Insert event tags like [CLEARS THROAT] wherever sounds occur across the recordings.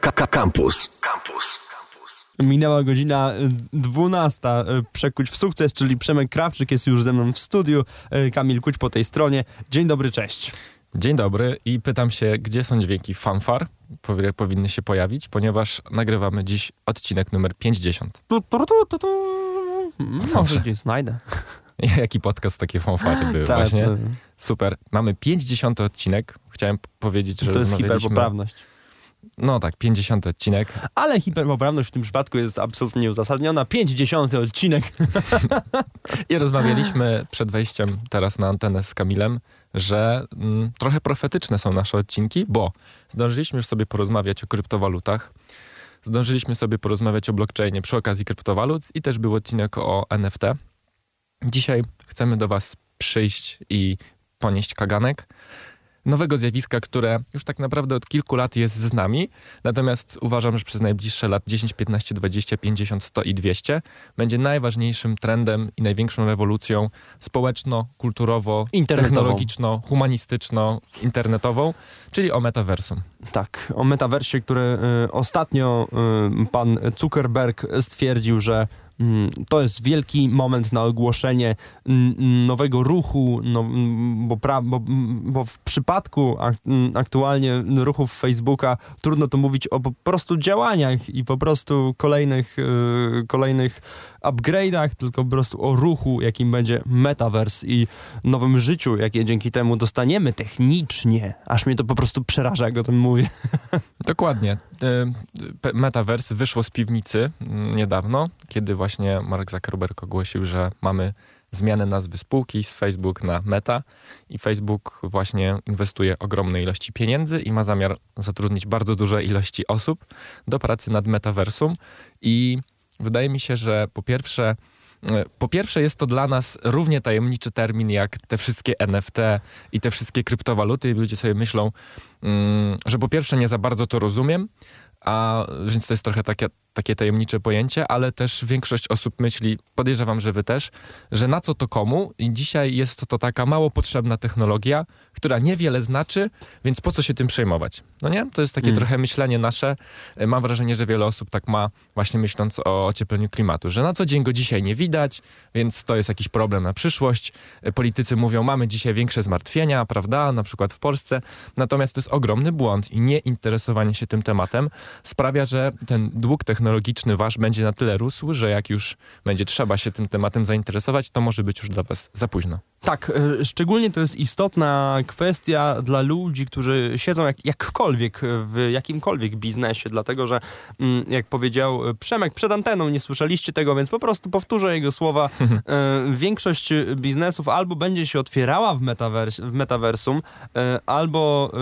Campus. Campus. Minęła godzina 12. Przekuć w sukces, czyli Przemek Krawczyk jest już ze mną w studiu. Kamil Kuć po tej stronie. Dzień dobry, cześć. Dzień dobry i pytam się, gdzie są dźwięki fanfar, które powinny się pojawić, ponieważ nagrywamy dziś odcinek numer 50. Tu, tu, tu, tu, tu. Może gdzieś znajdę. [LAUGHS] Jaki podcast takie fanfary były Tak, właśnie? to- Super. Mamy 50 odcinek. Chciałem powiedzieć, że To jest rozmawialiśmy- hiperpoprawność. No tak, 50 odcinek. Ale hiperpoprawność w tym przypadku jest absolutnie nieuzasadniona. 50 odcinek. [LAUGHS] I rozmawialiśmy przed wejściem teraz na antenę z Kamilem, że mm, trochę profetyczne są nasze odcinki, bo zdążyliśmy już sobie porozmawiać o kryptowalutach, zdążyliśmy sobie porozmawiać o blockchainie przy okazji kryptowalut i też był odcinek o NFT. Dzisiaj chcemy do Was przyjść i ponieść kaganek nowego zjawiska, które już tak naprawdę od kilku lat jest z nami, natomiast uważam, że przez najbliższe lat 10, 15, 20, 50, 100 i 200 będzie najważniejszym trendem i największą rewolucją społeczno-kulturowo, Internetową. technologiczno-humanistyczno-internetową, czyli o metaversum. Tak, o metaversie, który y, ostatnio y, pan Zuckerberg stwierdził, że to jest wielki moment na ogłoszenie mm, nowego ruchu, no, mm, bo, pra, bo, mm, bo w przypadku ak, mm, aktualnie ruchów Facebooka trudno tu mówić o po prostu działaniach i po prostu kolejnych, y, kolejnych upgrade'ach, tylko po prostu o ruchu, jakim będzie metaverse i nowym życiu, jakie dzięki temu dostaniemy technicznie. Aż mnie to po prostu przeraża, jak o tym mówię. [LAUGHS] Dokładnie. E, pe- Metaverse wyszło z piwnicy mm, niedawno, kiedy właśnie Mark Zuckerberg ogłosił, że mamy zmianę nazwy spółki z Facebook na Meta i Facebook właśnie inwestuje ogromne ilości pieniędzy i ma zamiar zatrudnić bardzo duże ilości osób do pracy nad metaversum. I wydaje mi się, że po pierwsze e, po pierwsze jest to dla nas równie tajemniczy termin jak te wszystkie NFT i te wszystkie kryptowaluty. I ludzie sobie myślą, mm, że po pierwsze nie za bardzo to rozumiem, a więc to jest trochę takie, takie tajemnicze pojęcie, ale też większość osób myśli, podejrzewam, że wy też, że na co to komu i dzisiaj jest to, to taka mało potrzebna technologia, która niewiele znaczy, więc po co się tym przejmować? No nie? To jest takie Mm. trochę myślenie nasze. E, Mam wrażenie, że wiele osób tak ma właśnie myśląc o ociepleniu klimatu, że na co dzień go dzisiaj nie widać, więc to jest jakiś problem na przyszłość. E, Politycy mówią, mamy dzisiaj większe zmartwienia, prawda, na przykład w Polsce, natomiast to jest ogromny błąd i nieinteresowanie się tym tematem sprawia, że ten dług technologiczny wasz będzie na tyle rósł, że jak już będzie trzeba się tym tematem zainteresować, to może być już dla was za późno. Tak, y, szczególnie to jest istotna kwestia dla ludzi, którzy siedzą jak, jakkolwiek w jakimkolwiek biznesie, dlatego że, mm, jak powiedział Przemek przed anteną, nie słyszeliście tego, więc po prostu powtórzę jego słowa. [LAUGHS] Większość biznesów albo będzie się otwierała w, metavers w metaversum, albo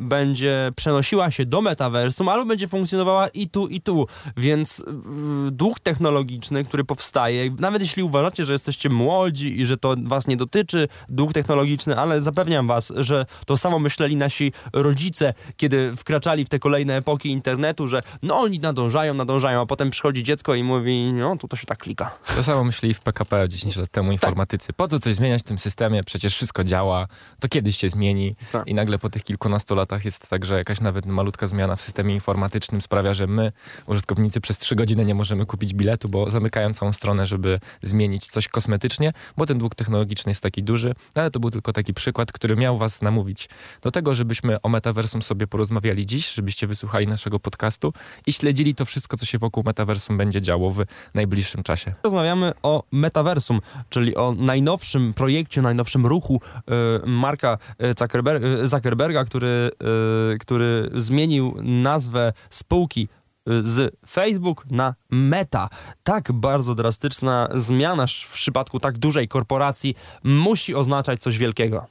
będzie przenosiła się do metaversum, albo będzie funkcjonowała i tu, i tu. Więc y, dług technologiczny, który powstaje, nawet jeśli uważacie, że jesteście młodzi i że to was nie dotyczy, dług technologiczny, ale zapewniam was, że to samo myśleli nasi rodzice, kiedy wkraczali w te kolejne epoki internetu, że no oni nadążają, nadążają, a potem przychodzi dziecko i mówi, no tu to się tak klika. To samo myśleli w PKP 10 lat temu informatycy. Po co coś zmieniać w tym systemie? Przecież wszystko działa, to kiedyś się zmieni. Tak. I nagle po tych kilkunastu latach jest tak, że jakaś nawet malutka zmiana w systemie informatycznym sprawia, że my, użytkownicy, przez trzy godziny nie możemy kupić biletu, bo zamykają całą stronę, żeby zmienić coś kosmetycznie, bo ten dług technologiczny jest taki duży. No ale to był tylko taki przykład, który miał was namówić do tego, żebyśmy o metaversum sobie porozmawiali dziś, żebyście wysłuchali naszego podcastu i śledzili to wszystko, co się wokół metaversum będzie działo w najbliższym czasie. Rozmawiamy o metaversum, czyli o najnowszym projekcie, najnowszym ruchu e, Marka Zuckerber e, Zuckerberga, który, który zmienił nazwę spółki z Facebook na Meta. Tak bardzo drastyczna zmiana w przypadku tak dużej korporacji musi oznaczać coś wielkiego.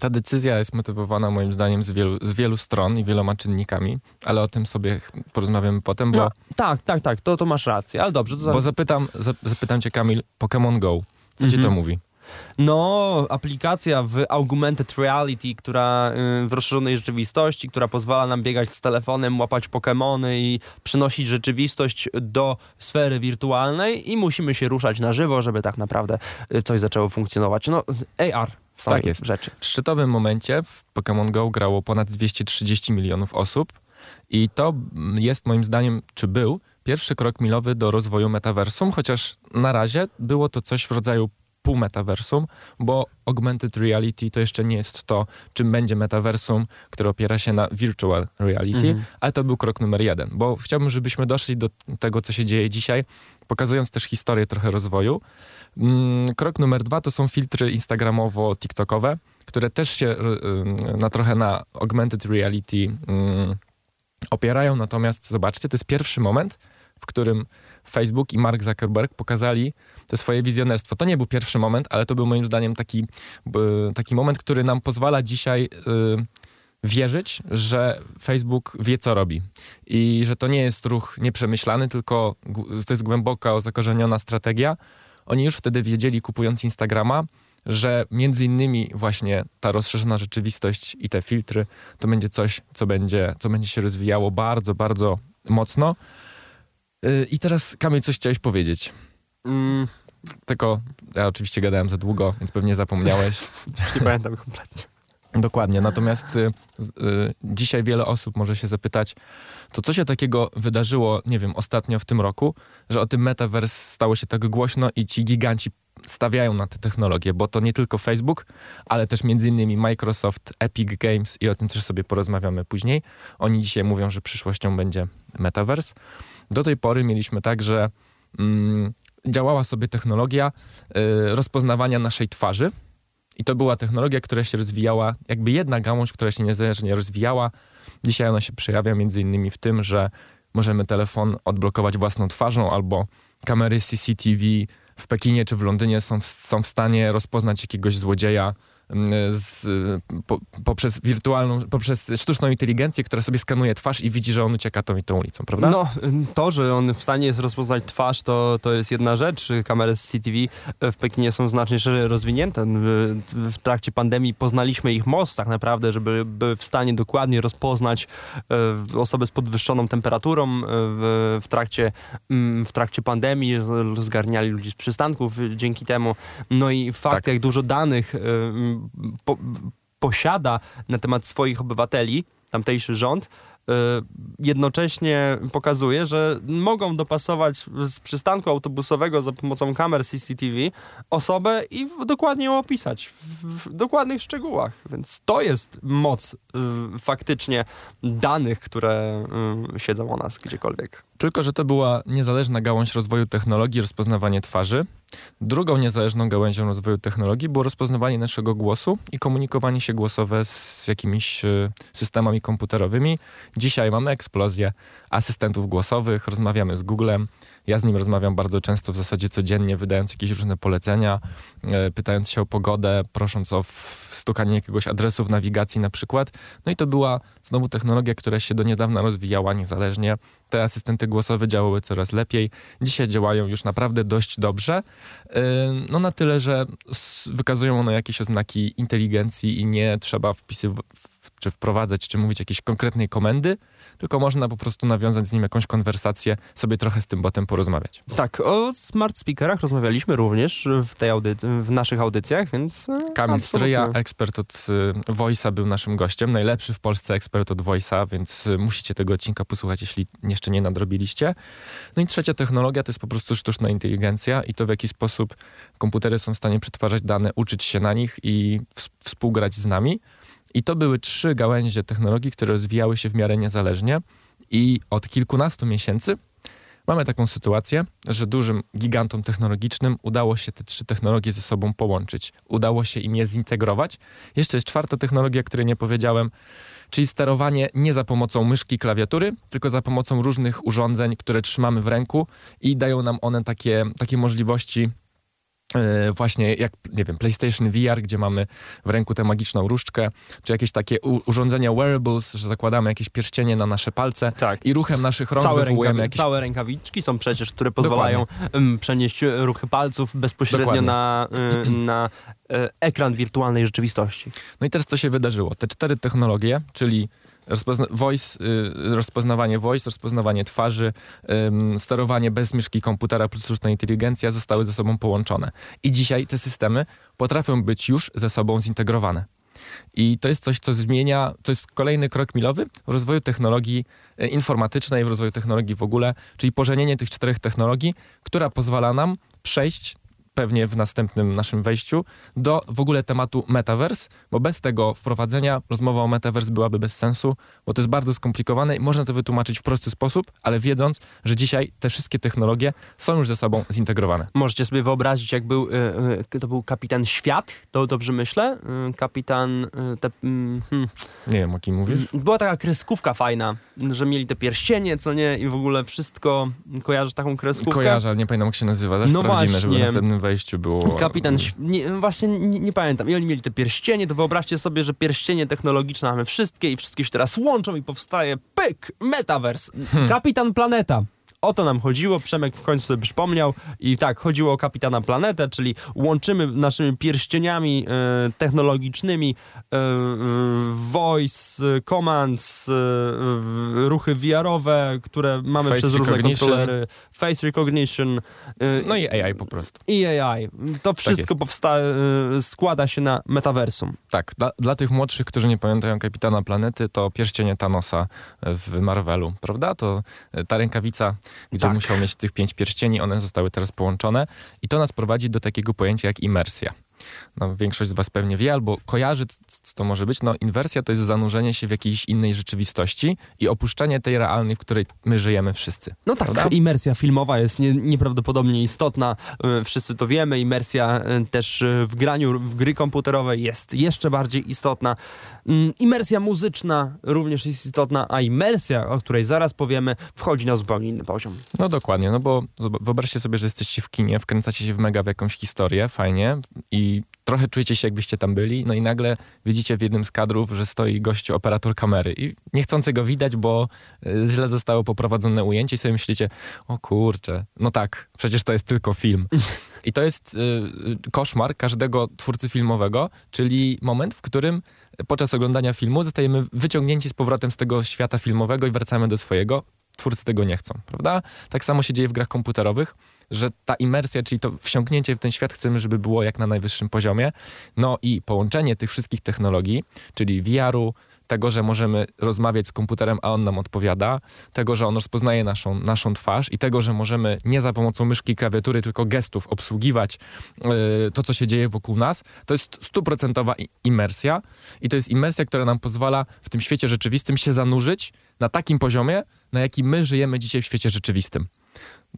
Ta decyzja jest motywowana moim zdaniem z wielu, z wielu stron i wieloma czynnikami, ale o tym sobie porozmawiamy potem, bo, No, tak, tak, tak, to, to masz rację, ale dobrze. To bo zapytam, za, zapytam cię Kamil, Pokémon Go, co ci to Mhm. mówi? No, aplikacja w augmented reality, która y, w rozszerzonej rzeczywistości, która pozwala nam biegać z telefonem, łapać Pokemony i przynosić rzeczywistość do sfery wirtualnej i musimy się ruszać na żywo, żeby tak naprawdę y, coś zaczęło funkcjonować. No, AR w samej Tak jest. rzeczy. W szczytowym momencie w Pokémon Go grało ponad 230 milionów osób, I to mm, jest moim zdaniem, czy był, pierwszy krok milowy do rozwoju metaversum, chociaż na razie było to coś w rodzaju pół metaversum, bo augmented reality to jeszcze nie jest to, czym będzie metaversum, które opiera się na virtual reality, Mhm. ale to był krok numer jeden, bo chciałbym, żebyśmy doszli do tego, co się dzieje dzisiaj, pokazując też historię trochę rozwoju. Mm, Krok numer dwa to są filtry instagramowo-tiktokowe, które też się y, y, na trochę na augmented reality y, opierają, natomiast zobaczcie, to jest pierwszy moment, w którym Facebook i Mark Zuckerberg pokazali to swoje wizjonerstwo. To nie był pierwszy moment, ale to był moim zdaniem taki, taki moment, który nam pozwala dzisiaj y, wierzyć, że Facebook wie, co robi. I że to nie jest ruch nieprzemyślany, tylko to jest głęboko zakorzeniona strategia. Oni już wtedy wiedzieli, kupując Instagrama, że między innymi właśnie ta rozszerzona rzeczywistość i te filtry to będzie coś, co będzie, co będzie się rozwijało bardzo, bardzo mocno. Y, I teraz, Kamil, coś chciałeś powiedzieć. Mm, Tylko ja oczywiście gadałem za długo, więc pewnie zapomniałeś. [LAUGHS] nie pamiętam kompletnie. Dokładnie. Natomiast y, y, dzisiaj wiele osób może się zapytać, to co się takiego wydarzyło, nie wiem, ostatnio w tym roku, że o tym metaverse stało się tak głośno i ci giganci stawiają na te technologie, bo to nie tylko Facebook, ale też między innymi Microsoft, Epic Games i o tym też sobie porozmawiamy później. Oni dzisiaj mówią, że przyszłością będzie metaverse. Do tej pory mieliśmy tak, że mm, działała sobie technologia y, rozpoznawania naszej twarzy, i to była technologia, która się rozwijała, jakby jedna gałąź, która się niezależnie rozwijała. Dzisiaj ona się przejawia między innymi w tym, że możemy telefon odblokować własną twarzą albo kamery CCTV w Pekinie czy w Londynie są, w- są w stanie rozpoznać jakiegoś złodzieja z, po, poprzez wirtualną, poprzez sztuczną inteligencję, która sobie skanuje twarz i widzi, że on ucieka tą i tą ulicą, prawda? No, to, że on w stanie jest rozpoznać twarz, to, to jest jedna rzecz. Kamery z CCTV w Pekinie są znacznie szerzej rozwinięte. W, w trakcie pandemii poznaliśmy ich moc tak naprawdę, żeby były w stanie dokładnie rozpoznać e, osobę z podwyższoną temperaturą e, w, w, trakcie, w trakcie pandemii. Zgarniali ludzi z przystanków dzięki temu. No i fakt, Tak. jak dużo danych e, po, posiada na temat swoich obywateli, tamtejszy rząd, y, jednocześnie pokazuje, że mogą dopasować z przystanku autobusowego za pomocą kamer CCTV osobę i dokładnie ją opisać w, w dokładnych szczegółach. Więc to jest moc y, faktycznie danych, które y, siedzą o nas gdziekolwiek. Tylko, że to była niezależna gałąź rozwoju technologii, rozpoznawanie twarzy. Drugą niezależną gałęzią rozwoju technologii było rozpoznawanie naszego głosu i komunikowanie się głosowe z jakimiś e, systemami komputerowymi. Dzisiaj mamy eksplozję asystentów głosowych, rozmawiamy z Googlem. Ja z nim rozmawiam bardzo często, w zasadzie codziennie, wydając jakieś różne polecenia, e, pytając się o pogodę, prosząc o stukanie jakiegoś adresu w nawigacji na przykład. No i to była znowu technologia, która się do niedawna rozwijała niezależnie. Te asystenty głosowe działały coraz lepiej. Dzisiaj działają już naprawdę dość dobrze. Yy, No na tyle, że wykazują one jakieś oznaki inteligencji i nie trzeba wpisywać, czy wprowadzać, czy mówić jakiejś konkretnej komendy, tylko można po prostu nawiązać z nim jakąś konwersację, sobie trochę z tym botem porozmawiać. Tak, o smart speakerach rozmawialiśmy również w, tej w naszych audycjach, więc... e, Kamil Stryja, ekspert od y, Voice'a był naszym gościem, najlepszy w Polsce ekspert od Voice'a, więc y, musicie tego odcinka posłuchać, jeśli jeszcze nie nadrobiliście. No i trzecia technologia to jest po prostu sztuczna inteligencja i to w jaki sposób komputery są w stanie przetwarzać dane, uczyć się na nich i ws- współgrać z nami. I to były trzy gałęzie technologii, które rozwijały się w miarę niezależnie i od kilkunastu miesięcy mamy taką sytuację, że dużym gigantom technologicznym udało się te trzy technologie ze sobą połączyć. Udało się im je zintegrować. Jeszcze jest czwarta technologia, której nie powiedziałem, czyli sterowanie nie za pomocą myszki, klawiatury, tylko za pomocą różnych urządzeń, które trzymamy w ręku i dają nam one takie, takie możliwości właśnie jak, nie wiem, PlayStation VR, gdzie mamy w ręku tę magiczną różdżkę, czy jakieś takie urządzenia wearables, że zakładamy jakieś pierścienie na nasze palce Tak. i ruchem naszych rąk Całe, wywołujemy rękawi- jakieś całe rękawiczki są przecież, które pozwalają em, przenieść ruchy palców bezpośrednio Dokładnie. na, y, [CLEARS THROAT] na e, ekran wirtualnej rzeczywistości. No i teraz co się wydarzyło? Te cztery technologie, czyli rozpozna- voice, y, rozpoznawanie voice, rozpoznawanie twarzy, sterowanie bez myszki komputera plus sztuczna inteligencja zostały ze sobą połączone. I dzisiaj te systemy potrafią być już ze sobą zintegrowane. I to jest coś, co zmienia, to jest kolejny krok milowy w rozwoju technologii e, informatycznej, w rozwoju technologii w ogóle, czyli pożenienie tych czterech technologii, która pozwala nam przejść pewnie w następnym naszym wejściu, do w ogóle tematu metaverse, bo bez tego wprowadzenia rozmowa o metaverse byłaby bez sensu, bo to jest bardzo skomplikowane i można to wytłumaczyć w prosty sposób, ale wiedząc, że dzisiaj te wszystkie technologie są już ze sobą zintegrowane. Możecie sobie wyobrazić, jak był, y, y, to był kapitan Świat, to dobrze myślę? Y, kapitan... Te, mm, hmm. Nie wiem, o kim mówisz? Była taka kreskówka fajna, że mieli te pierścienie, co nie, i w ogóle wszystko. Kojarzysz taką kreskówkę? Kojarzę, ale nie pamiętam jak się nazywa. Też No sprawdzimy, żeby w właśnie. następnym wejściu było... Kapitan, nie, właśnie nie, nie pamiętam. I oni mieli te pierścienie, to wyobraźcie sobie, że pierścienie technologiczne mamy wszystkie i wszystkie się teraz łączą i powstaje pyk, metaverse. Kapitan Planeta. O to nam chodziło, Przemek w końcu sobie przypomniał i tak, chodziło o Kapitana Planetę, czyli łączymy naszymi pierścieniami e, technologicznymi e, voice, commands, e, ruchy VR-owe, które mamy Face przez różne kontrolery, face recognition, No i AI po prostu. i AI. To wszystko powsta- y, składa się na metaversum. Tak, dla, dla tych młodszych, którzy nie pamiętają Kapitana Planety, to pierścienie Thanosa w Marvelu, prawda? To ta rękawica, gdzie Tak. musiał mieć tych pięć pierścieni, one zostały teraz połączone i to nas prowadzi do takiego pojęcia jak imersja. No, większość z was pewnie wie albo kojarzy, co to może być. No, inwersja to jest zanurzenie się w jakiejś innej rzeczywistości i opuszczenie tej realnej, w której my żyjemy wszyscy. No tak, Prawda? imersja filmowa jest nie, nieprawdopodobnie istotna. Y, Wszyscy to wiemy. Imersja y, też y, w graniu w gry komputerowe jest jeszcze bardziej istotna. Mm, Imersja muzyczna również jest istotna, a imersja, o której zaraz powiemy, wchodzi na zupełnie inny poziom. No dokładnie, no bo wyobraźcie sobie, że jesteście w kinie, wkręcacie się w mega w jakąś historię, fajnie i trochę czujecie się jakbyście tam byli, no i nagle widzicie w jednym z kadrów, że stoi gościu operator kamery i niechcący go widać, bo y, źle zostało poprowadzone ujęcie i sobie myślicie, o kurczę, no tak, przecież to jest tylko film. I to jest y, koszmar każdego twórcy filmowego, czyli moment, w którym podczas oglądania filmu zostajemy wyciągnięci z powrotem z tego świata filmowego i wracamy do swojego. Twórcy tego nie chcą, prawda? Tak samo się dzieje w grach komputerowych, że ta imersja, czyli to wsiąknięcie w ten świat chcemy, żeby było jak na najwyższym poziomie. No i połączenie tych wszystkich technologii, czyli VR-u, tego, że możemy rozmawiać z komputerem, a on nam odpowiada, tego, że on rozpoznaje naszą, naszą twarz i tego, że możemy nie za pomocą myszki i klawiatury, tylko gestów obsługiwać yy, to, co się dzieje wokół nas, to jest stuprocentowa imersja i to jest imersja, która nam pozwala w tym świecie rzeczywistym się zanurzyć na takim poziomie, na jakim my żyjemy dzisiaj w świecie rzeczywistym.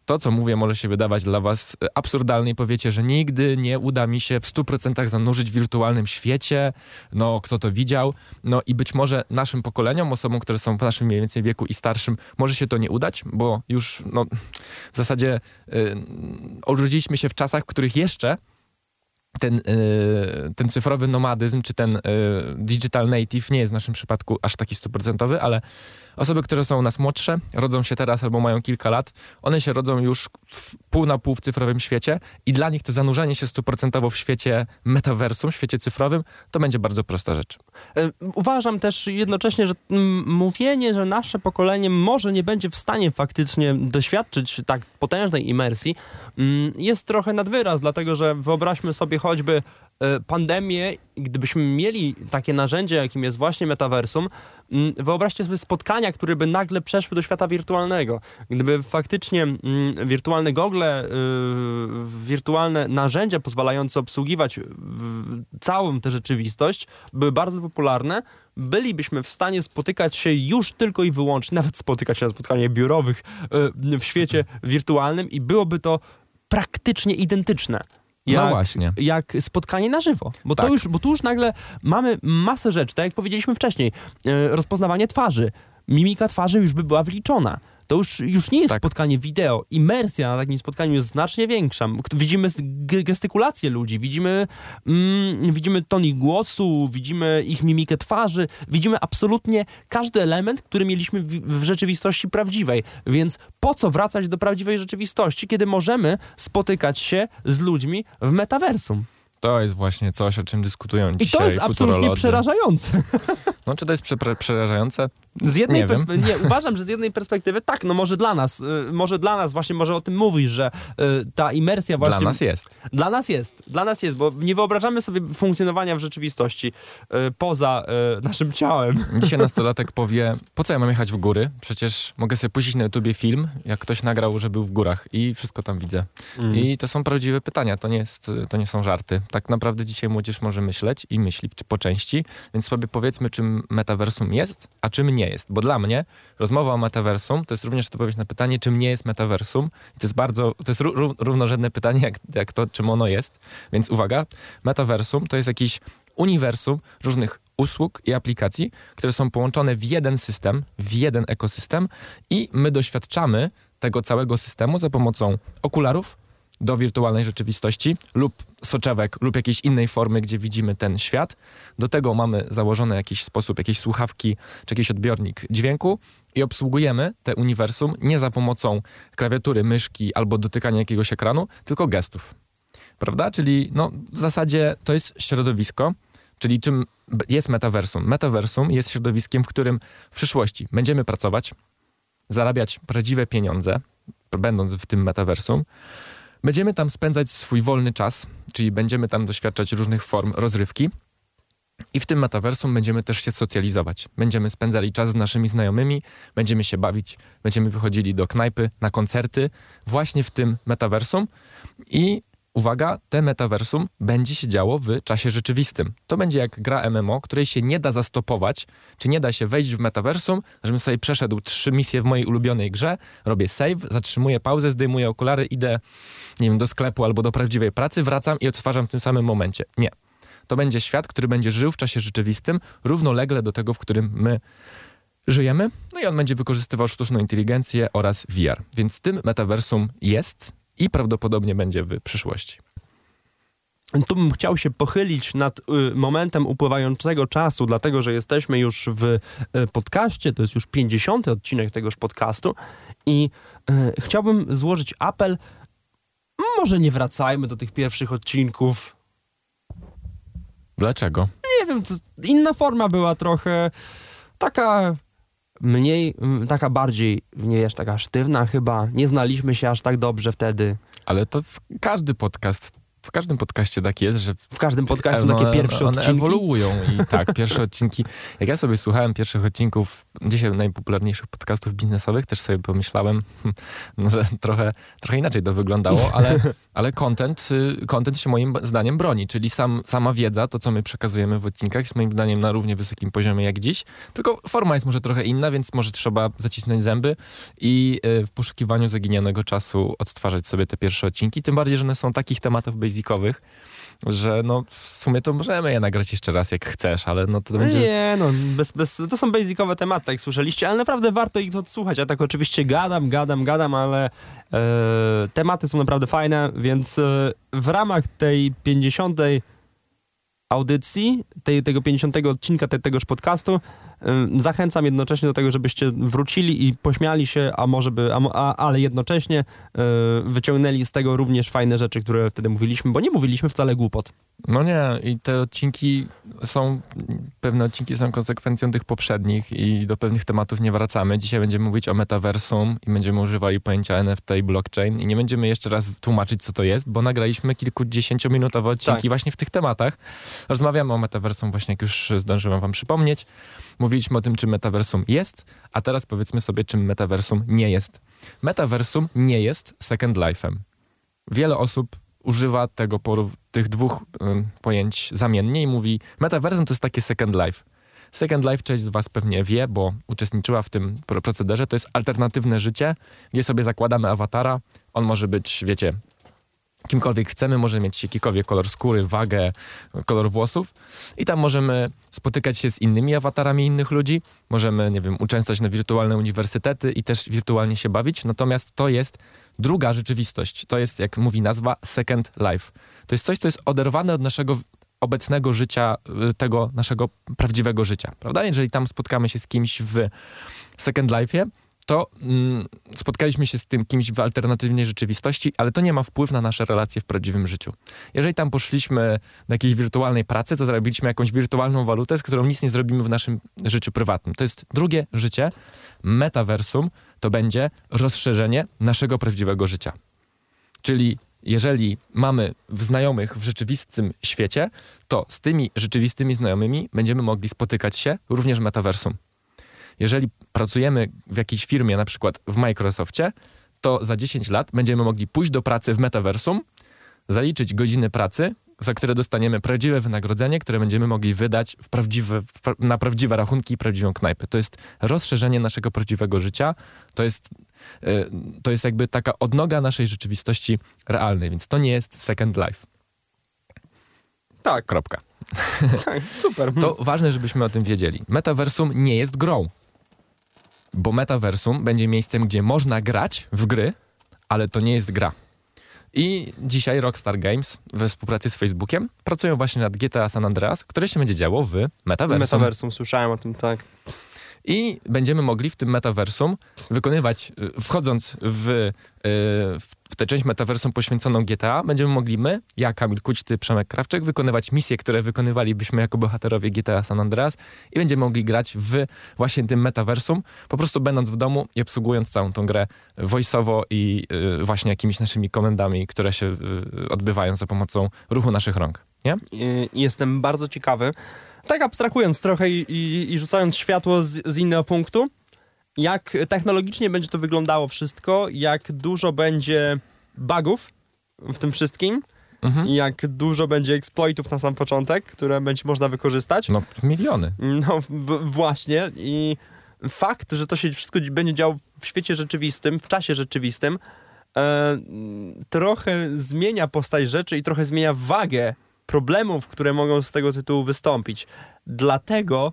To, co mówię, może się wydawać dla was e, absurdalne i powiecie, że nigdy nie uda mi się w 100% zanurzyć w wirtualnym świecie. No, kto to widział? No i być może naszym pokoleniom, osobom, które są w naszym mniej więcej wieku i starszym, może się to nie udać, bo już no, w zasadzie y, urodziliśmy się w czasach, w których jeszcze ten, y, ten cyfrowy nomadyzm, czy ten y, digital native nie jest w naszym przypadku aż taki stuprocentowy, ale osoby, które są u nas młodsze, rodzą się teraz albo mają kilka lat, one się rodzą już pół na pół w cyfrowym świecie i dla nich to zanurzenie się stuprocentowo w świecie metaversum, w świecie cyfrowym, to będzie bardzo prosta rzecz. E, Uważam też jednocześnie, że mówienie, że nasze pokolenie może nie będzie w stanie faktycznie doświadczyć tak potężnej imersji, jest trochę nad wyraz, dlatego że wyobraźmy sobie choćby pandemię, gdybyśmy mieli takie narzędzie, jakim jest właśnie metaversum, wyobraźcie sobie spotkania, które by nagle przeszły do świata wirtualnego. Gdyby faktycznie wirtualne gogle, y, wirtualne narzędzia pozwalające obsługiwać całą tę rzeczywistość były bardzo popularne, bylibyśmy w stanie spotykać się już tylko i wyłącznie, nawet spotykać się na spotkaniach biurowych y, w świecie wirtualnym i byłoby to praktycznie identyczne. No Jak, właśnie. jak spotkanie na żywo. Bo, to Tak. już, bo tu już nagle mamy masę rzeczy, tak jak powiedzieliśmy wcześniej. E, rozpoznawanie twarzy. Mimika twarzy już by była wliczona. To już, już nie jest Tak. spotkanie wideo. Imersja na takim spotkaniu jest znacznie większa. Widzimy gestykulację ludzi, widzimy, mm, widzimy ton ich głosu, widzimy ich mimikę twarzy, widzimy absolutnie każdy element, który mieliśmy w, w rzeczywistości prawdziwej. Więc po co wracać do prawdziwej rzeczywistości, kiedy możemy spotykać się z ludźmi w metaversum? To jest właśnie coś, o czym dyskutują I dzisiaj to jest absolutnie przerażające. No, czy to jest prze- przerażające? Z jednej Nie nie, uważam, że z jednej perspektywy tak, no może dla nas, y, może dla nas właśnie, może o tym mówisz, że y, ta imersja właśnie... Dla nas jest. Dla nas jest, dla nas jest, bo nie wyobrażamy sobie funkcjonowania w rzeczywistości y, poza y, naszym ciałem. [LAUGHS] Dzisiaj nastolatek powie, po co ja mam jechać w góry? Przecież mogę sobie puścić na YouTubie film, jak ktoś nagrał, że był w górach i wszystko tam widzę. Mm. I to są prawdziwe pytania, to nie, jest, to nie są żarty. Tak naprawdę dzisiaj młodzież może myśleć i myśli po części, więc sobie powiedzmy, czym metaversum jest, a czym nie jest. Bo dla mnie rozmowa o metaversum to jest również odpowiedź na pytanie, czym nie jest metaversum. I to jest bardzo, to jest ró- równorzędne pytanie, jak, jak to, czym ono jest. Więc uwaga, metaversum to jest jakiś uniwersum różnych usług i aplikacji, które są połączone w jeden system, w jeden ekosystem i my doświadczamy tego całego systemu za pomocą okularów do wirtualnej rzeczywistości lub soczewek lub jakiejś innej formy, gdzie widzimy ten świat. Do tego mamy założony jakiś sposób, jakieś słuchawki czy jakiś odbiornik dźwięku i obsługujemy te uniwersum nie za pomocą klawiatury, myszki albo dotykania jakiegoś ekranu, tylko gestów. Prawda? Czyli no, w zasadzie to jest środowisko, czyli czym jest metaversum? Metaversum jest środowiskiem, w którym w przyszłości będziemy pracować, zarabiać prawdziwe pieniądze, będąc w tym metaversum. Będziemy tam spędzać swój wolny czas, czyli będziemy tam doświadczać różnych form rozrywki. I w tym metaversum będziemy też się socjalizować. Będziemy spędzali czas z naszymi znajomymi, będziemy się bawić, będziemy wychodzili do knajpy, na koncerty, właśnie w tym metaversum. I uwaga, te metaversum będzie się działo w czasie rzeczywistym. To będzie jak gra MMO, której się nie da zastopować, czy nie da się wejść w metaversum, żebym sobie przeszedł trzy misje w mojej ulubionej grze, robię save, zatrzymuję pauzę, zdejmuję okulary, idę, nie wiem, do sklepu albo do prawdziwej pracy, wracam i odtwarzam w tym samym momencie. Nie. To będzie świat, który będzie żył w czasie rzeczywistym, równolegle do tego, w którym my żyjemy, no i on będzie wykorzystywał sztuczną inteligencję oraz VR. Więc tym metaversum jest i prawdopodobnie będzie w przyszłości. Tu bym chciał się pochylić nad y, momentem upływającego czasu, dlatego że jesteśmy już w y, podcaście, to jest już 50. odcinek tegoż podcastu i y, chciałbym złożyć apel, może nie wracajmy do tych pierwszych odcinków. Dlaczego? Nie wiem, to inna forma była trochę taka mniej, taka bardziej, nie jest taka sztywna chyba. Nie znaliśmy się aż tak dobrze wtedy. Ale to każdy podcast, w każdym podcaście tak jest, że W każdym podcaście są takie pierwsze one odcinki. ewoluują i [LAUGHS] tak, pierwsze odcinki. Jak ja sobie słuchałem pierwszych odcinków dzisiaj najpopularniejszych podcastów biznesowych, też sobie pomyślałem, no, że trochę, trochę inaczej to wyglądało, [LAUGHS] ale, ale content, y, content się moim zdaniem broni, czyli sam, sama wiedza, to co my przekazujemy w odcinkach jest moim zdaniem na równie wysokim poziomie jak dziś, tylko forma jest może trochę inna, więc może trzeba zacisnąć zęby i y, w poszukiwaniu zaginionego czasu odtwarzać sobie te pierwsze odcinki, tym bardziej, że one są takich tematów basicowych, że no w sumie to możemy je nagrać jeszcze raz jak chcesz, ale no to będzie... Nie, no, bez, bez, to są basicowe tematy, jak słyszeliście, ale naprawdę warto ich odsłuchać. Ja tak oczywiście gadam, gadam, gadam, ale e, tematy są naprawdę fajne, więc e, w ramach tej 50. audycji, tej, tego 50 odcinka te, tegoż podcastu, zachęcam jednocześnie do tego, żebyście wrócili i pośmiali się, a może by, a, a, ale jednocześnie e, wyciągnęli z tego również fajne rzeczy, które wtedy mówiliśmy, bo nie mówiliśmy wcale głupot. No nie, i te odcinki są, pewne odcinki są konsekwencją tych poprzednich i do pewnych tematów nie wracamy. Dzisiaj będziemy mówić o metaversum i będziemy używali pojęcia NFT i blockchain i nie będziemy jeszcze raz tłumaczyć, co to jest, bo nagraliśmy kilkudziesięciominutowe odcinki Tak. właśnie w tych tematach. Rozmawiamy o metaversum właśnie, jak już zdążyłem wam przypomnieć. Mówiliśmy o tym, czym metaversum jest, a teraz powiedzmy sobie, czym metaversum nie jest. Metaversum nie jest Second Life'em. Wiele osób używa tego tych dwóch pojęć zamiennie i mówi metaversum to jest takie Second Life. Second Life część z was pewnie wie, bo uczestniczyła w tym pro- procederze. To jest alternatywne życie, gdzie sobie zakładamy awatara. On może być, wiecie, kimkolwiek chcemy, może mieć jakikolwiek kolor skóry, wagę, kolor włosów i tam możemy spotykać się z innymi awatarami innych ludzi, możemy, nie wiem, uczęszczać na wirtualne uniwersytety i też wirtualnie się bawić, natomiast to jest druga rzeczywistość. To jest, jak mówi nazwa, second life. To jest coś, co jest oderwane od naszego obecnego życia, y, tego naszego prawdziwego życia, prawda? Jeżeli tam spotkamy się z kimś w second life'ie, to mm, spotkaliśmy się z tym kimś w alternatywnej rzeczywistości, ale to nie ma wpływu na nasze relacje w prawdziwym życiu. Jeżeli tam poszliśmy do jakiejś wirtualnej pracy, to zrobiliśmy jakąś wirtualną walutę, z którą nic nie zrobimy w naszym życiu prywatnym. To jest drugie życie. Metaversum to będzie rozszerzenie naszego prawdziwego życia. Czyli jeżeli mamy znajomych w rzeczywistym świecie, to z tymi rzeczywistymi znajomymi będziemy mogli spotykać się również w metaversum. Jeżeli pracujemy w jakiejś firmie, na przykład w Microsoftie, to za 10 lat będziemy mogli pójść do pracy w metaversum, zaliczyć godziny pracy, za które dostaniemy prawdziwe wynagrodzenie, które będziemy mogli wydać w prawdziwe, w pra na prawdziwe rachunki i prawdziwą knajpę. To jest rozszerzenie naszego prawdziwego życia. To jest, yy, to jest jakby taka odnoga naszej rzeczywistości realnej, więc to nie jest second life. Tak. Kropka. tak super. To ważne, żebyśmy o tym wiedzieli. Metaversum nie jest grą bo metaversum będzie miejscem, gdzie można grać w gry, ale to nie jest gra. I dzisiaj Rockstar Games we współpracy z Facebookiem pracują właśnie nad GTA San Andreas, które się będzie działo w metaversum. Metaversum, słyszałem o tym, tak. I będziemy mogli w tym metaversum wykonywać, y, wchodząc w, y, w tę część metaversum poświęconą GTA, będziemy mogli my, ja, Kamil Kućty, Przemek Krawczyk, wykonywać misje, które wykonywalibyśmy jako bohaterowie GTA San Andreas i będziemy mogli grać w właśnie tym metaversum, po prostu będąc w domu i obsługując całą tą grę voiceowo i y, właśnie jakimiś naszymi komendami, które się odbywają za pomocą ruchu naszych rąk. Nie? Jestem bardzo ciekawy, tak abstrahując trochę i, i, i rzucając światło z, z innego punktu, jak technologicznie będzie to wyglądało wszystko, jak dużo będzie bugów w tym wszystkim, mhm. jak dużo będzie exploitów na sam początek, które będzie można wykorzystać. No, miliony. No, właśnie i fakt, że to się wszystko będzie działo w świecie rzeczywistym, w czasie rzeczywistym, e, trochę zmienia postać rzeczy i trochę zmienia wagę problemów, które mogą z tego tytułu wystąpić. Dlatego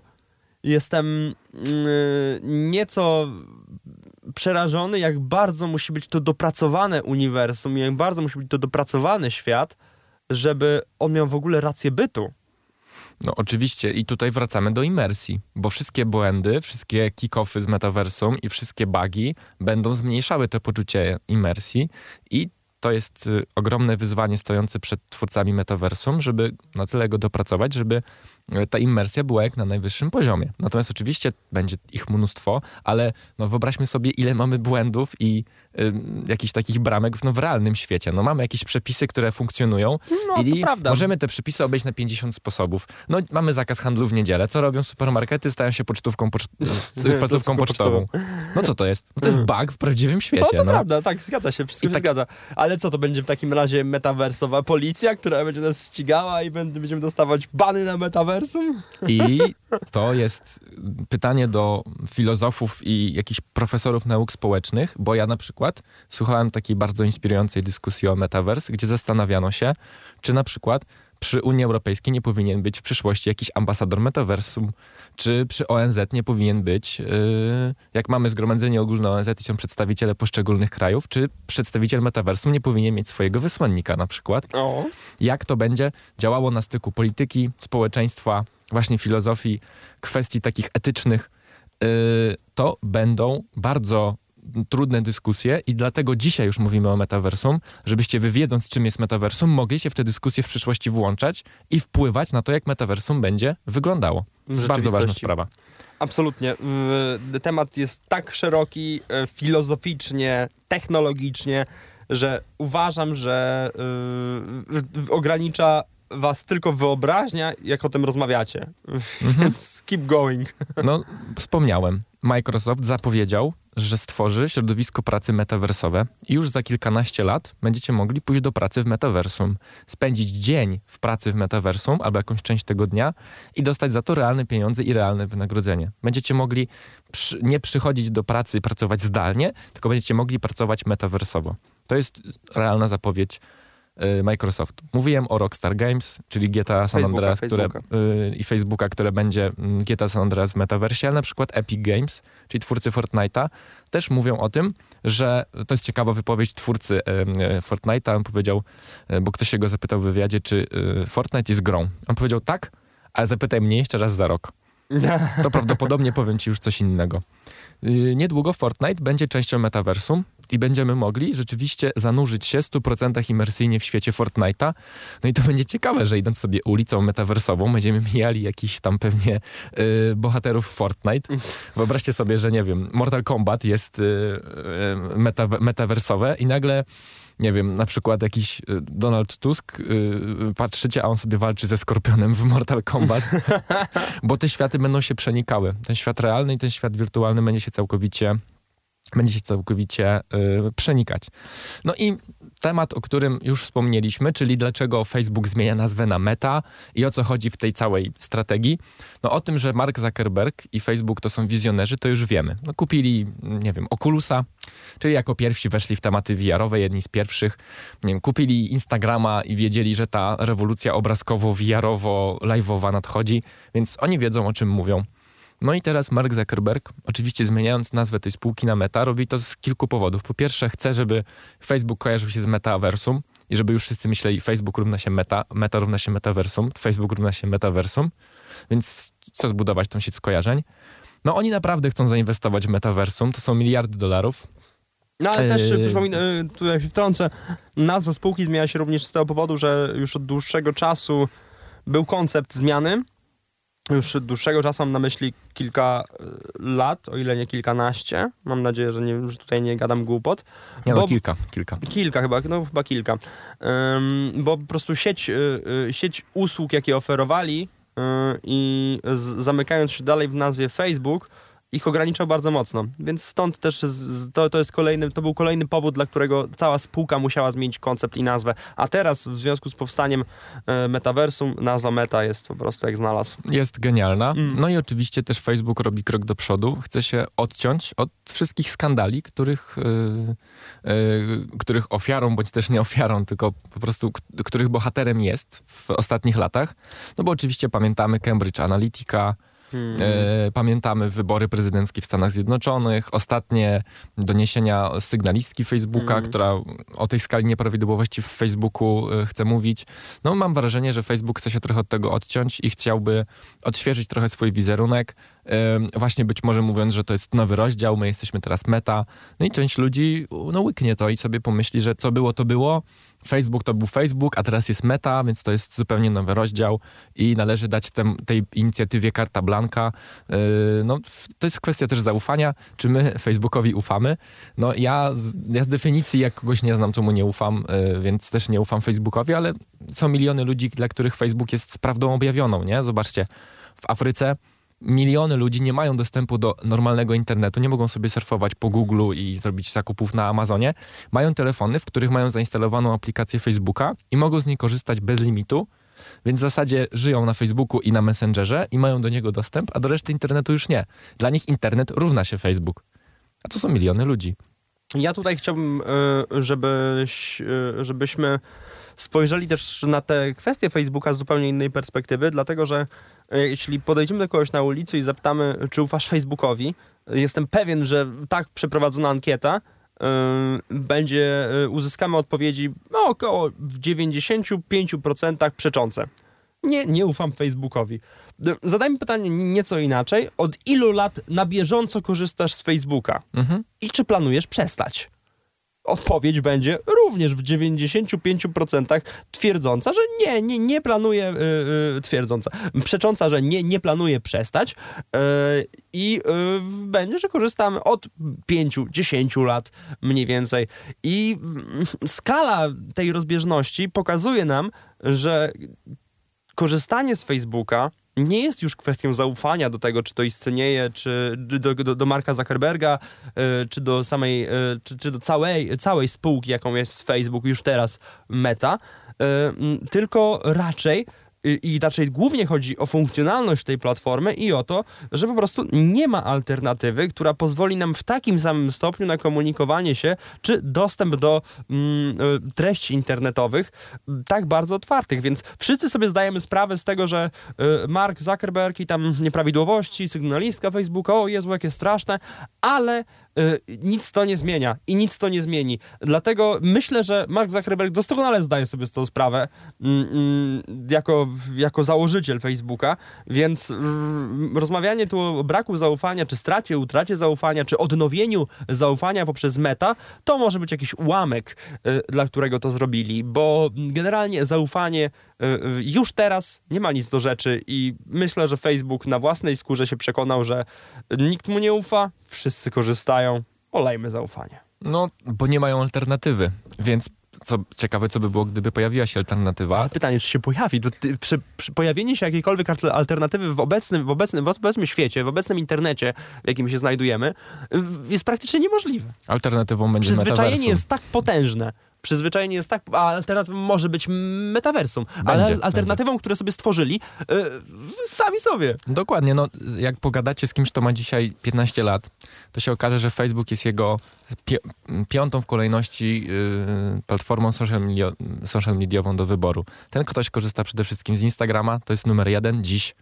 jestem yy, nieco przerażony, jak bardzo musi być to dopracowane uniwersum, jak bardzo musi być to dopracowany świat, żeby on miał w ogóle rację bytu. No oczywiście i tutaj wracamy do imersji, bo wszystkie błędy, wszystkie kick-offy z metaversum i wszystkie bugi będą zmniejszały to poczucie imersji i to jest y, ogromne wyzwanie stojące przed twórcami metaversum, żeby na tyle go dopracować, żeby ta immersja była jak na najwyższym poziomie. Natomiast oczywiście będzie ich mnóstwo, ale no wyobraźmy sobie, ile mamy błędów i y, jakichś takich bramek no, w realnym świecie. No mamy jakieś przepisy, które funkcjonują no, i możemy te przepisy obejść na 50 sposobów. No mamy zakaz handlu w niedzielę. Co robią supermarkety? Stają się pocztówką, poczt [LAUGHS] placówką pocztową. No co to jest? No to jest hmm. bug w prawdziwym świecie. No to no. prawda, tak, zgadza się, wszystko I się tak... zgadza. Ale co, to będzie w takim razie metaversowa policja, która będzie nas ścigała i będziemy dostawać bany na metaversum? I to jest pytanie do filozofów i jakichś profesorów nauk społecznych, bo ja na przykład słuchałem takiej bardzo inspirującej dyskusji o metaverse, gdzie zastanawiano się, czy na przykład przy Unii Europejskiej nie powinien być w przyszłości jakiś ambasador metaversum, czy przy ONZ nie powinien być, yy, jak mamy zgromadzenie ogólne ONZ i są przedstawiciele poszczególnych krajów, czy przedstawiciel metaversum nie powinien mieć swojego wysłannika na przykład. O. Jak to będzie działało na styku polityki, społeczeństwa, właśnie filozofii, kwestii takich etycznych, yy, to będą bardzo trudne dyskusje i dlatego dzisiaj już mówimy o metaversum, żebyście wy wiedząc czym jest metaversum, mogli się w te dyskusje w przyszłości włączać i wpływać na to, jak metaversum będzie wyglądało. To jest bardzo ważna sprawa. Absolutnie. Temat jest tak szeroki, e, filozoficznie, technologicznie, że uważam, że yy, ogranicza was tylko wyobraźnia, jak o tym rozmawiacie. Mhm. [LAUGHS] Więc keep going. No, wspomniałem. Microsoft zapowiedział, że stworzy środowisko pracy metaversowe i już za kilkanaście lat będziecie mogli pójść do pracy w metaversum, spędzić dzień w pracy w metaversum albo jakąś część tego dnia i dostać za to realne pieniądze i realne wynagrodzenie. Będziecie mogli przy, nie przychodzić do pracy i pracować zdalnie, tylko będziecie mogli pracować metaversowo. To jest realna zapowiedź Y, Microsoft. Mówiłem o Rockstar Games, czyli GTA San Andreas które, y, i Facebooka, które będzie mm, GTA San Andreas w metaversie, ale na przykład Epic Games, czyli twórcy Fortnite'a, też mówią o tym, że to jest ciekawa wypowiedź twórcy y, Fortnite'a. On powiedział, bo ktoś się go zapytał w wywiadzie, czy Fortnite jest grą. On powiedział tak, ale zapytaj mnie jeszcze raz za rok. [LAUGHS] to prawdopodobnie powiem ci już coś innego. Niedługo Fortnite będzie częścią metaversum i będziemy mogli rzeczywiście zanurzyć się 100% imersyjnie w świecie Fortnite'a. No i to będzie ciekawe, że idąc sobie ulicą metaversową, będziemy mijali jakiś tam pewnie y, bohaterów Fortnite. Wyobraźcie sobie, że nie wiem, Mortal Kombat jest y, y, meta, metaversowe i nagle nie wiem, na przykład jakiś y, Donald Tusk, yy, patrzycie, a on sobie walczy ze Skorpionem w Mortal Kombat, [LAUGHS] bo te światy będą się przenikały. Ten świat realny i ten świat wirtualny będzie się całkowicie będzie się całkowicie y, przenikać. No i temat, o którym już wspomnieliśmy, czyli dlaczego Facebook zmienia nazwę na Meta i o co chodzi w tej całej strategii. No o tym, że Mark Zuckerberg i Facebook to są wizjonerzy, to już wiemy. No, kupili, nie wiem, Oculusa, czyli jako pierwsi weszli w tematy VR-owe, jedni z pierwszych. Nie wiem, kupili Instagrama i wiedzieli, że ta rewolucja obrazkowo-VR-owo-live'owa nadchodzi, więc oni wiedzą, o czym mówią. No i teraz Mark Zuckerberg, oczywiście zmieniając nazwę tej spółki na Meta, robi to z kilku powodów. Po pierwsze, chce, żeby Facebook kojarzył się z metaversum i żeby już wszyscy myśleli, Facebook równa się meta, meta równa się metaversum, Facebook równa się metaversum, więc chce zbudować tą sieć skojarzeń. No oni naprawdę chcą zainwestować w metaversum, to są miliardy dolarów. No ale też, yy... przypominam, tutaj się wtrącę, nazwa spółki zmienia się również z tego powodu, że już od dłuższego czasu był koncept zmiany, już dłuższego czasu mam na myśli kilka e, lat, o ile nie kilkanaście. Mam nadzieję, że, nie, że tutaj nie gadam głupot. Nie, no, bo, kilka, kilka. Kilka chyba, no chyba kilka. Um, bo po prostu sieć, y, sieć usług, jakie oferowali y, i z, zamykając się dalej w nazwie Facebook, ich ograniczał bardzo mocno. Więc stąd też to, to jest kolejny, to był kolejny powód, dla którego cała spółka musiała zmienić koncept i nazwę. A teraz w związku z powstaniem e, metaversum nazwa Meta jest po prostu jak znalazł. Jest genialna. Mm. No i oczywiście też Facebook robi krok do przodu. Chce się odciąć od wszystkich skandali, których, yy, yy, których ofiarą, bądź też nie ofiarą, tylko po prostu których bohaterem jest w ostatnich latach. No bo oczywiście pamiętamy Cambridge Analytica, Hmm. E, pamiętamy wybory prezydenckie w Stanach Zjednoczonych, ostatnie doniesienia sygnalistki Facebooka, hmm. która o tej skali nieprawidłowości w Facebooku e, chce mówić. No mam wrażenie, że Facebook chce się trochę od tego odciąć i chciałby odświeżyć trochę swój wizerunek, właśnie być może mówiąc, że to jest nowy rozdział, my jesteśmy teraz meta. No i część ludzi no, łyknie to i sobie pomyśli, że co było, to było, Facebook to był Facebook, a teraz jest Meta, więc to jest zupełnie nowy rozdział i należy dać tem, tej inicjatywie karta blanka. Yy, no, to jest kwestia też zaufania, czy my Facebookowi ufamy. No ja, ja z definicji jak kogoś nie znam, to mu nie ufam, yy, więc też nie ufam Facebookowi, ale są miliony ludzi, dla których Facebook jest prawdą objawioną, nie? Zobaczcie, w Afryce miliony ludzi nie mają dostępu do normalnego internetu, nie mogą sobie surfować po Google i zrobić zakupów na Amazonie. Mają telefony, w których mają zainstalowaną aplikację Facebooka i mogą z niej korzystać bez limitu. Więc w zasadzie żyją na Facebooku i na Messengerze i mają do niego dostęp, a do reszty internetu już nie. Dla nich internet równa się Facebook. A to są miliony ludzi. Ja tutaj chciałbym, e, żebyś, e, żebyśmy spojrzeli też na te kwestie Facebooka z zupełnie innej perspektywy, dlatego że e, jeśli podejdziemy do kogoś na ulicy i zapytamy, czy ufasz Facebookowi, jestem pewien, że tak przeprowadzona ankieta yy, będzie, yy, uzyskamy odpowiedzi no, około w 95% przeczące. Nie, nie ufam Facebookowi. Zadajmy pytanie nieco inaczej. Od ilu lat na bieżąco korzystasz z Facebooka? Mhm. I czy planujesz przestać? Odpowiedź będzie również w 95% twierdząca, że nie, nie, nie planuje, yy, twierdząca, przecząca, że nie, nie planuje przestać yy, i yy, będzie, że korzystamy od 5-10 lat mniej więcej. I yy, skala tej rozbieżności pokazuje nam, że korzystanie z Facebooka nie jest już kwestią zaufania do tego, czy to istnieje, czy do, do, do Marka Zuckerberga, y, czy do samej, y, czy, czy do całej, całej spółki, jaką jest Facebook już teraz Meta, y, tylko raczej i raczej głównie chodzi o funkcjonalność tej platformy i o to, że po prostu nie ma alternatywy, która pozwoli nam w takim samym stopniu na komunikowanie się, czy dostęp do mm, e, treści internetowych tak bardzo otwartych. Więc wszyscy sobie zdajemy sprawę z tego, że y, Mark Zuckerberg i tam nieprawidłowości, sygnalistka Facebooka, o Jezu, jakie straszne, ale Y, nic to nie zmienia i nic to nie zmieni. Dlatego myślę, że Mark Zuckerberg doskonale zdaje sobie z tą sprawę, mm, mm, jako jako założyciel Facebooka, więc rozmawianie tu o braku zaufania, czy stracie, utracie zaufania, czy odnowieniu zaufania poprzez meta, to może być jakiś ułamek, y, dla którego to zrobili, bo generalnie zaufanie y, już teraz nie ma nic do rzeczy i myślę, że Facebook na własnej skórze się przekonał, że nikt mu nie ufa, wszyscy korzystają, olejmy zaufanie. No, bo nie mają alternatywy, więc co ciekawe, co by było, gdyby pojawiła się alternatywa. Pytanie, czy się pojawi? Przy, przy pojawienie się jakiejkolwiek alter- alternatywy w obecnym, w, obecnym, w obecnym świecie, w obecnym internecie, w jakim się znajdujemy, jest praktycznie niemożliwe. Alternatywą będzie Przyzwyczajenie metaversum. jest tak potężne. Przyzwyczajenie jest tak, a alternatywą może być metaversum, Będzie, ale alternatywą, które sobie stworzyli, y, sami sobie. Dokładnie, no jak pogadacie z kimś, kto ma dzisiaj 15 lat, to się okaże, że Facebook jest jego pi piątą w kolejności yy, platformą social, social mediową do wyboru. Ten ktoś korzysta przede wszystkim z Instagrama, to jest numer jeden dziś.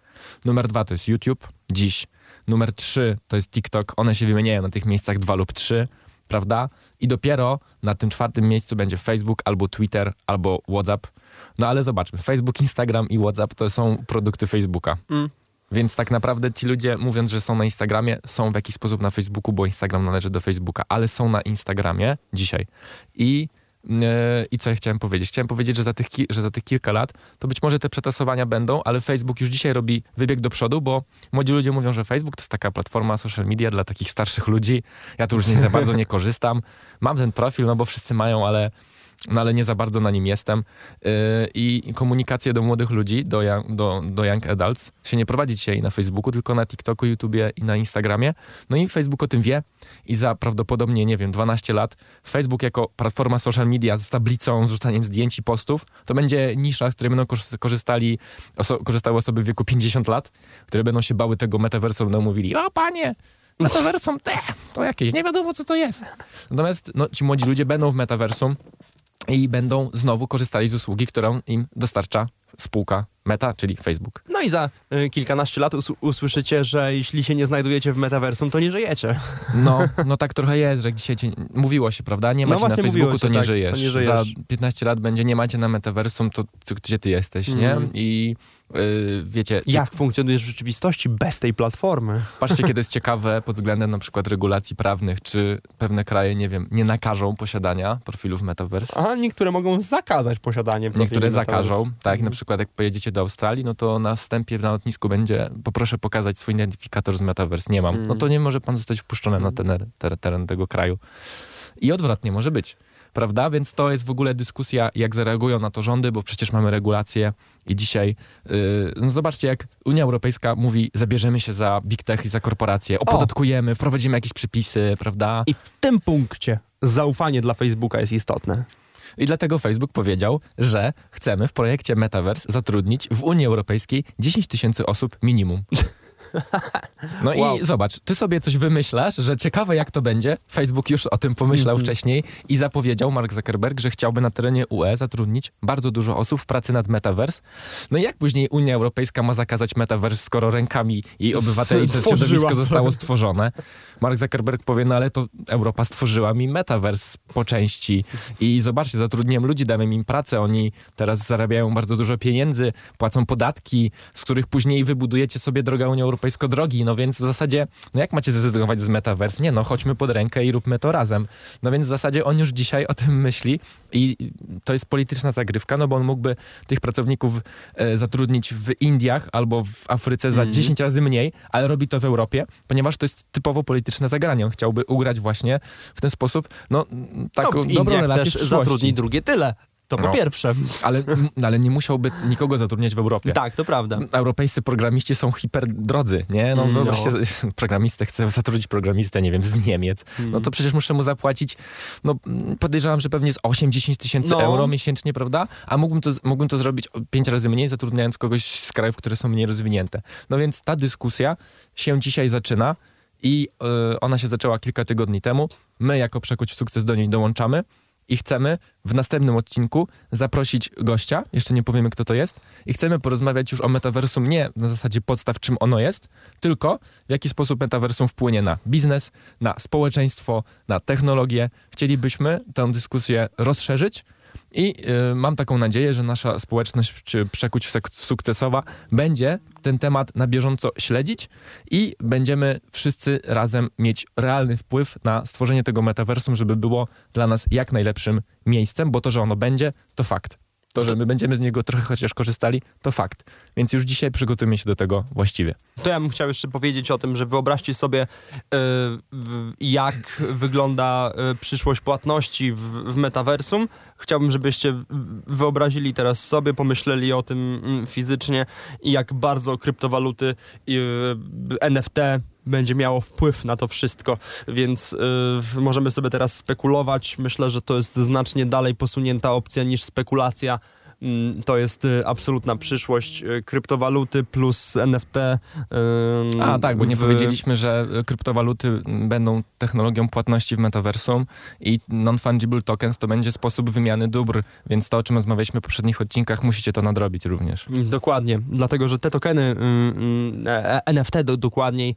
Numer dwa to jest YouTube, dziś. Numer trzy to jest TikTok, one się wymieniają na tych miejscach dwa lub trzy, prawda? I dopiero na tym czwartym miejscu będzie Facebook, albo Twitter, albo WhatsApp. No ale zobaczmy, Facebook, Instagram i WhatsApp to są produkty Facebooka. Mm. Więc tak naprawdę ci ludzie, mówiąc, że są na Instagramie, są w jakiś sposób na Facebooku, bo Instagram należy do Facebooka, ale są na Instagramie dzisiaj. I, i co ja chciałem powiedzieć? Chciałem powiedzieć, że za, tych, że za tych kilka lat to być może te przetasowania będą, ale Facebook już dzisiaj robi wybieg do przodu, bo młodzi ludzie mówią, że Facebook to jest taka platforma social media dla takich starszych ludzi. Ja tu już nie za bardzo nie [LAUGHS] korzystam. Mam ten profil, no bo wszyscy mają, ale no ale nie za bardzo na nim jestem. Yy, I komunikację do młodych ludzi, do, do, do young adults się nie prowadzi dzisiaj na Facebooku, tylko na TikToku, YouTubie i na Instagramie. No i Facebook o tym wie i za prawdopodobnie, nie wiem, 12 lat Facebook jako platforma social media z tablicą, z rzucaniem zdjęć i postów, to będzie nisza, z której będą korzystali, oso- korzystały osoby w wieku 50 lat, które będą się bały tego metaversum, będą mówili, o panie, metaversum, te, to jakieś, nie wiadomo co to jest. Natomiast no, ci młodzi ludzie będą w metaversum, i będą znowu korzystali z usługi, którą im dostarcza spółka Meta, czyli Facebook. No i za y, kilkanaście lat us- usłyszycie, że jeśli się nie znajdujecie w metaversum, to nie żyjecie. No, [LAUGHS] no tak trochę jest, że dzisiaj cię, mówiło się, prawda? Nie No macie na właśnie Facebooku, to się, nie, tak, żyjesz. to nie żyjesz. Za 15 lat będzie nie macie na metaversum, to, to gdzie ty jesteś, nie? Mhm. I y, wiecie, Jak funkcjonujesz w rzeczywistości bez tej platformy? patrzcie, [LAUGHS] kiedy jest ciekawe pod względem na przykład regulacji prawnych, czy pewne kraje, nie wiem, nie nakażą posiadania profilów metaverse. A niektóre mogą zakazać posiadanie profili Niektóre zakażą, tak, Mhm. na przykład jak pojedziecie do Australii, no to na wstępie na lotnisku będzie, poproszę pokazać swój identyfikator z Metaverse, nie mam. No to nie może pan zostać wpuszczony na Mhm. ten ter, teren tego kraju. I odwrotnie może być, prawda? Więc to jest w ogóle dyskusja, jak zareagują na to rządy, bo przecież mamy regulacje i dzisiaj, yy, no zobaczcie, jak Unia Europejska mówi, zabierzemy się za big tech i za korporacje, opodatkujemy, wprowadzimy jakieś przepisy, prawda? I w tym punkcie zaufanie dla Facebooka jest istotne. I dlatego Facebook powiedział, że chcemy w projekcie Metaverse zatrudnić w Unii Europejskiej 10 tysięcy osób minimum. [LAUGHS] No Wow. i zobacz, ty sobie coś wymyślasz, że ciekawe jak to będzie. Facebook już o tym pomyślał Mhm. wcześniej i zapowiedział Mark Zuckerberg, że chciałby na terenie UE zatrudnić bardzo dużo osób w pracy nad Metaverse. No i jak później Unia Europejska ma zakazać Metaverse, skoro rękami jej obywateli to środowisko zostało stworzone? Mark Zuckerberg powie, no ale to Europa stworzyła mi Metaverse po części i zobaczcie, zatrudniłem ludzi, dałem im pracę, oni teraz zarabiają bardzo dużo pieniędzy, płacą podatki, z których później wybudujecie sobie drogę Unią Europejską drogi, no więc w zasadzie, no jak macie zrezygnować z Metaverse? Nie no, chodźmy pod rękę i róbmy to razem. No więc w zasadzie on już dzisiaj o tym myśli i to jest polityczna zagrywka, no bo on mógłby tych pracowników e, zatrudnić w Indiach albo w Afryce za Mhm. 10 razy mniej, ale robi to w Europie, ponieważ to jest typowo polityczne zagranie. On chciałby ugrać właśnie w ten sposób, no taką no, dobrą Indiach relację też zatrudni drugie tyle. To po No. pierwsze. Ale, ale nie musiałby nikogo zatrudniać w Europie. Tak, to prawda. Europejscy programiści są hiperdrodzy, nie? No Mm, no. sobie, [LAUGHS] programistę chce zatrudnić programistę, nie wiem, z Niemiec. Mm. No to przecież muszę mu zapłacić, no podejrzewam, że pewnie z 8-10 tysięcy No. euro miesięcznie, prawda? A mógłbym to, mógłbym to zrobić o pięć razy mniej, zatrudniając kogoś z krajów, które są mniej rozwinięte. No więc ta dyskusja się dzisiaj zaczyna i y, ona się zaczęła kilka tygodni temu. My jako Przekuć w Sukces do niej dołączamy i chcemy w następnym odcinku zaprosić gościa, jeszcze nie powiemy kto to jest, i chcemy porozmawiać już o metaversum nie na zasadzie podstaw, czym ono jest, tylko w jaki sposób metaversum wpłynie na biznes, na społeczeństwo, na technologię. Chcielibyśmy tę dyskusję rozszerzyć, I y, mam taką nadzieję, że nasza społeczność przekuć sukcesowa będzie ten temat na bieżąco śledzić i będziemy wszyscy razem mieć realny wpływ na stworzenie tego metaversum, żeby było dla nas jak najlepszym miejscem, bo to, że ono będzie, to fakt. To, że my będziemy z niego trochę chociaż korzystali, to fakt. Więc już dzisiaj przygotujmy się do tego właściwie. To ja bym chciał jeszcze powiedzieć o tym, że wyobraźcie sobie, e, jak wygląda e, przyszłość płatności w, metaversum. Chciałbym, żebyście wyobrazili teraz sobie, pomyśleli o tym mm, fizycznie i jak bardzo kryptowaluty e, NFT będzie miało wpływ na to wszystko, więc w- możemy sobie teraz spekulować. Myślę, że to jest znacznie dalej posunięta opcja niż spekulacja. Mm, To jest y, absolutna przyszłość. y, Kryptowaluty plus NFT. A tak, bo nie w- powiedzieliśmy, że y, kryptowaluty mm, będą technologią płatności w metaversum i non-fungible tokens to będzie sposób wymiany dóbr, więc to, o czym rozmawialiśmy w poprzednich odcinkach, musicie to nadrobić również. Dokładnie, dlatego że te tokeny e, NFT do, dokładniej y,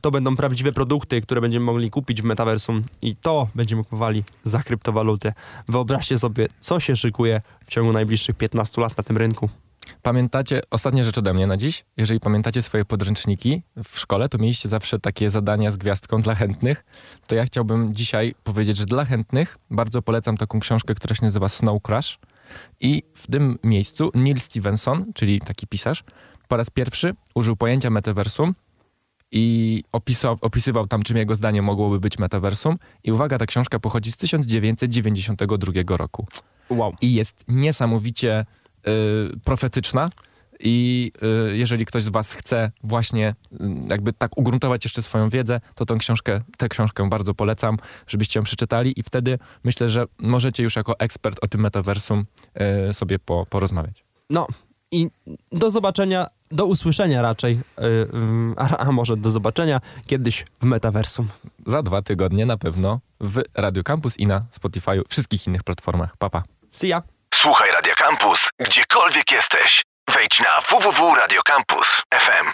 to będą prawdziwe produkty, które będziemy mogli kupić w metaversum i to będziemy kupowali za kryptowaluty. Wyobraźcie sobie, co się szykuje w ciągu najbliższych 15 lat na tym rynku. Pamiętacie, ostatnia rzecz ode mnie na dziś, jeżeli pamiętacie swoje podręczniki w szkole, to mieliście zawsze takie zadania z gwiazdką dla chętnych, to ja chciałbym dzisiaj powiedzieć, że dla chętnych bardzo polecam taką książkę, która się nazywa Snow Crash i w tym miejscu Neil Stevenson, czyli taki pisarz, po raz pierwszy użył pojęcia metaversum i opisał, opisywał tam, czym jego zdaniem mogłoby być metaversum i uwaga, ta książka pochodzi z 1992 roku Wow. i jest niesamowicie y, profetyczna. I y, jeżeli ktoś z Was chce właśnie y, jakby tak ugruntować jeszcze swoją wiedzę, to tą książkę, tę książkę bardzo polecam, żebyście ją przeczytali i wtedy myślę, że możecie już jako ekspert o tym metaversum y, sobie po, porozmawiać. No i do zobaczenia, do usłyszenia raczej, y, ym, a, może do zobaczenia kiedyś w metaversum. Za dwa tygodnie na pewno w Radio Campus i na Spotify, wszystkich innych platformach. Papa. See ya! Słuchaj Radio Campus, gdziekolwiek jesteś. Wejdź na www.radiocampus.fm.